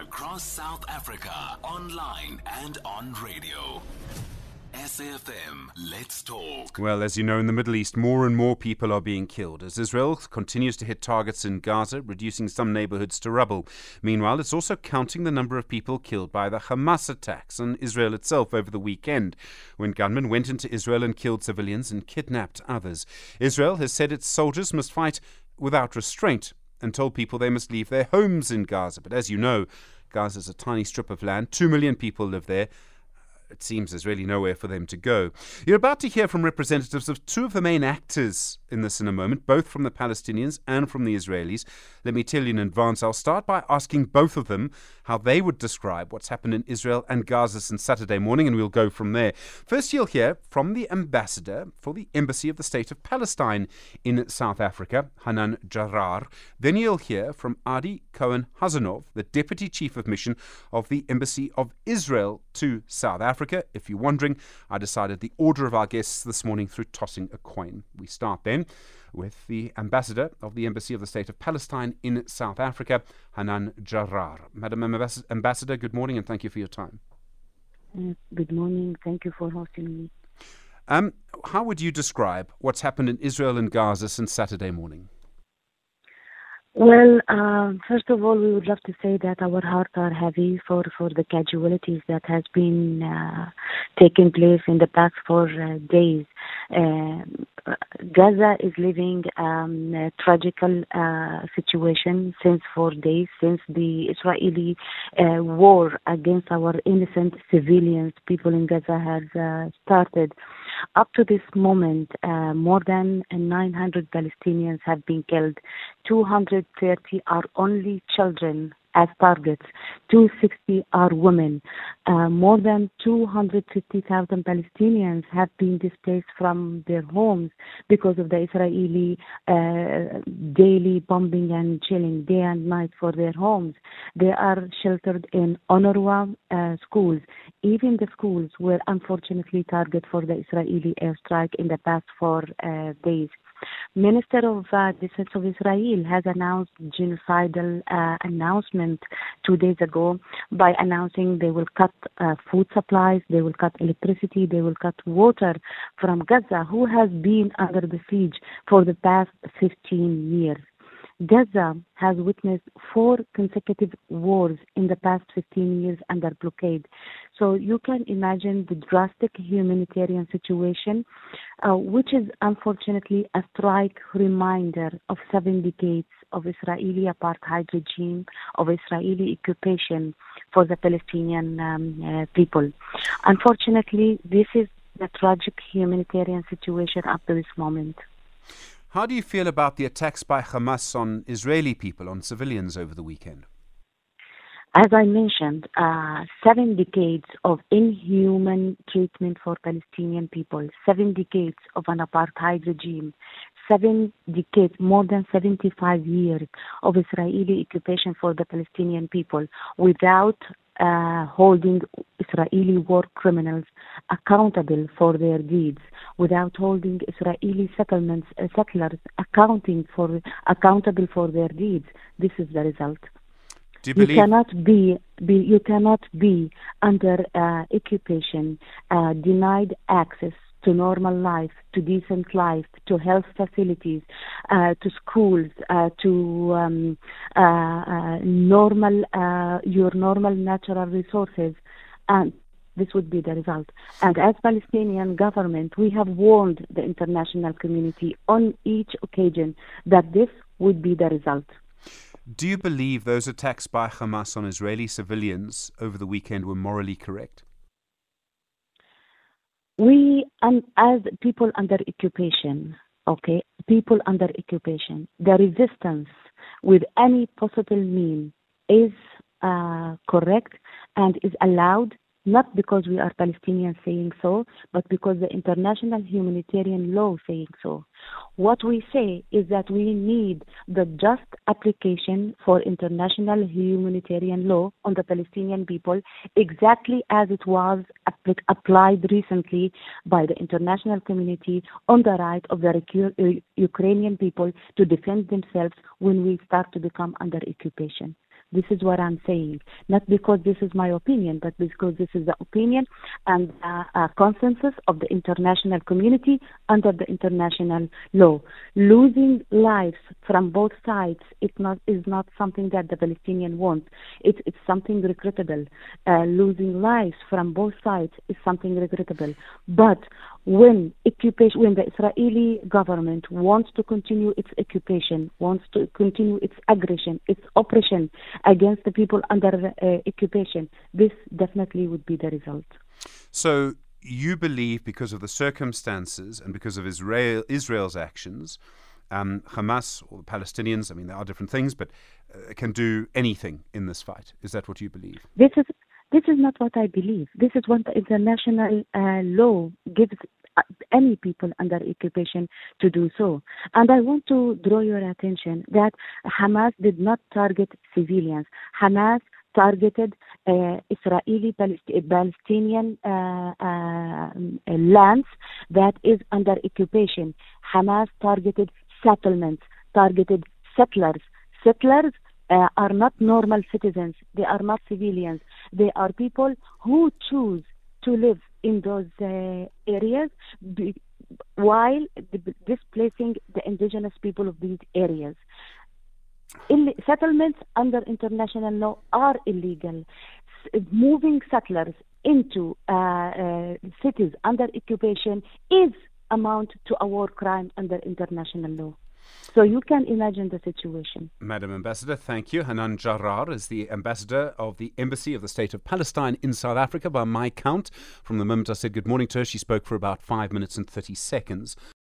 across South Africa, online and on radio. SAFM, let's talk. Well, as you know, in the Middle East, more and more people are being killed as Israel continues to hit targets in Gaza, reducing some neighborhoods to rubble. Meanwhile, it's also counting the number of people killed by the Hamas attacks on Israel itself over the weekend, when gunmen went into Israel and killed civilians and kidnapped others. Israel has said its soldiers must fight without restraint and told people they must leave their homes in Gaza. But as you know, Gaza is a tiny strip of land, two million people live there it seems there's really nowhere for them to go. You're about to hear from representatives of two of the main actors in this in a moment, both from the Palestinians and from the Israelis. Let me tell you in advance, I'll start by asking both of them how they would describe what's happened in Israel and Gaza since Saturday morning, and we'll go from there. First, you'll hear from the ambassador for the Embassy of the State of Palestine in South Africa, Hanan Jarrar. Then you'll hear from Adi Cohen Hazanov, the Deputy Chief of Mission of the Embassy of Israel to South Africa. Africa. If you're wondering, I decided the order of our guests this morning through tossing a coin. We start then with the ambassador of the Embassy of the State of Palestine in South Africa, Hanan Jarrar. Madam Ambassador, good morning and thank you for your time. Good morning. Thank you for hosting me. Um, how would you describe what's happened in Israel and Gaza since Saturday morning? Well, um, first of all, we would love to say that our hearts are heavy for, for the casualties that has been uh, taking place in the past four uh, days. Uh, Gaza is living um, a tragical uh, situation since four days, since the Israeli uh, war against our innocent civilians, people in Gaza, has started. Up to this moment, uh, more than 900 Palestinians have been killed. 230 are only children as targets. 260 are women. Uh, more than 250,000 Palestinians have been displaced from their homes because of the Israeli uh, daily bombing and chilling day and night for their homes. They are sheltered in UNRWA uh, schools. Even the schools were unfortunately target for the Israeli airstrike in the past four uh, days. Minister of uh, Defense of Israel has announced genocidal uh, announcement two days ago by announcing they will cut uh, food supplies, they will cut electricity, they will cut water from Gaza, who has been under the siege for the past 15 years. Gaza has witnessed four consecutive wars in the past 15 years under blockade. So you can imagine the drastic humanitarian situation, uh, which is unfortunately a strike reminder of seven decades of Israeli apartheid regime, of Israeli occupation for the Palestinian um, uh, people. Unfortunately, this is the tragic humanitarian situation up to this moment. How do you feel about the attacks by Hamas on Israeli people, on civilians over the weekend? As I mentioned, uh, seven decades of inhuman treatment for Palestinian people, seven decades of an apartheid regime, seven decades, more than 75 years of Israeli occupation for the Palestinian people without uh, holding Israeli war criminals accountable for their deeds, without holding Israeli settlements uh, settlers accounting for accountable for their deeds. This is the result. You, you, cannot be, be, you cannot be under uh, occupation, uh, denied access to normal life, to decent life, to health facilities, uh, to schools, uh, to um, uh, uh normal uh, your normal natural resources, and this would be the result. And as Palestinian government, we have warned the international community on each occasion that this would be the result. Do you believe those attacks by Hamas on Israeli civilians over the weekend were morally correct? We um, as people under occupation okay people under occupation the resistance with any possible mean is uh, correct and is allowed not because we are Palestinians saying so, but because the international humanitarian law saying so. What we say is that we need the just application for international humanitarian law on the Palestinian people, exactly as it was applied recently by the international community on the right of the uh, Ukrainian people to defend themselves when we start to become under occupation. This is what I'm saying. Not because this is my opinion, but because this is the opinion and uh, uh, consensus of the international community under the international law. Losing lives from both sides it not, is not something that the Palestinian wants. It, it's something regrettable. Uh, losing lives from both sides is something regrettable. But when occupation, when the Israeli government wants to continue its occupation, wants to continue its aggression, its oppression against the people under uh, occupation, this definitely would be the result. So you believe, because of the circumstances and because of Israel, Israel's actions, um, Hamas or the Palestinians, I mean, there are different things, but uh, can do anything in this fight. Is that what you believe? This is this is not what I believe. This is what the international uh, law gives any people under occupation to do so. And I want to draw your attention that Hamas did not target civilians. Hamas targeted uh, Israeli Palestinian uh, uh, lands that is under occupation. Hamas targeted settlements, targeted settlers. Settlers uh, are not normal citizens. They are not civilians. They are people who choose to live in those uh, areas while displacing the indigenous people of these areas. Settlements under international law are illegal. S- moving settlers into uh, uh, cities under occupation is amount to a war crime under international law. So you can imagine the situation. Madam Ambassador, thank you. Hanan Jarrar is the ambassador of the Embassy of the State of Palestine in South Africa. By my count, from the moment I said good morning to her, she spoke for about five minutes and 30 seconds.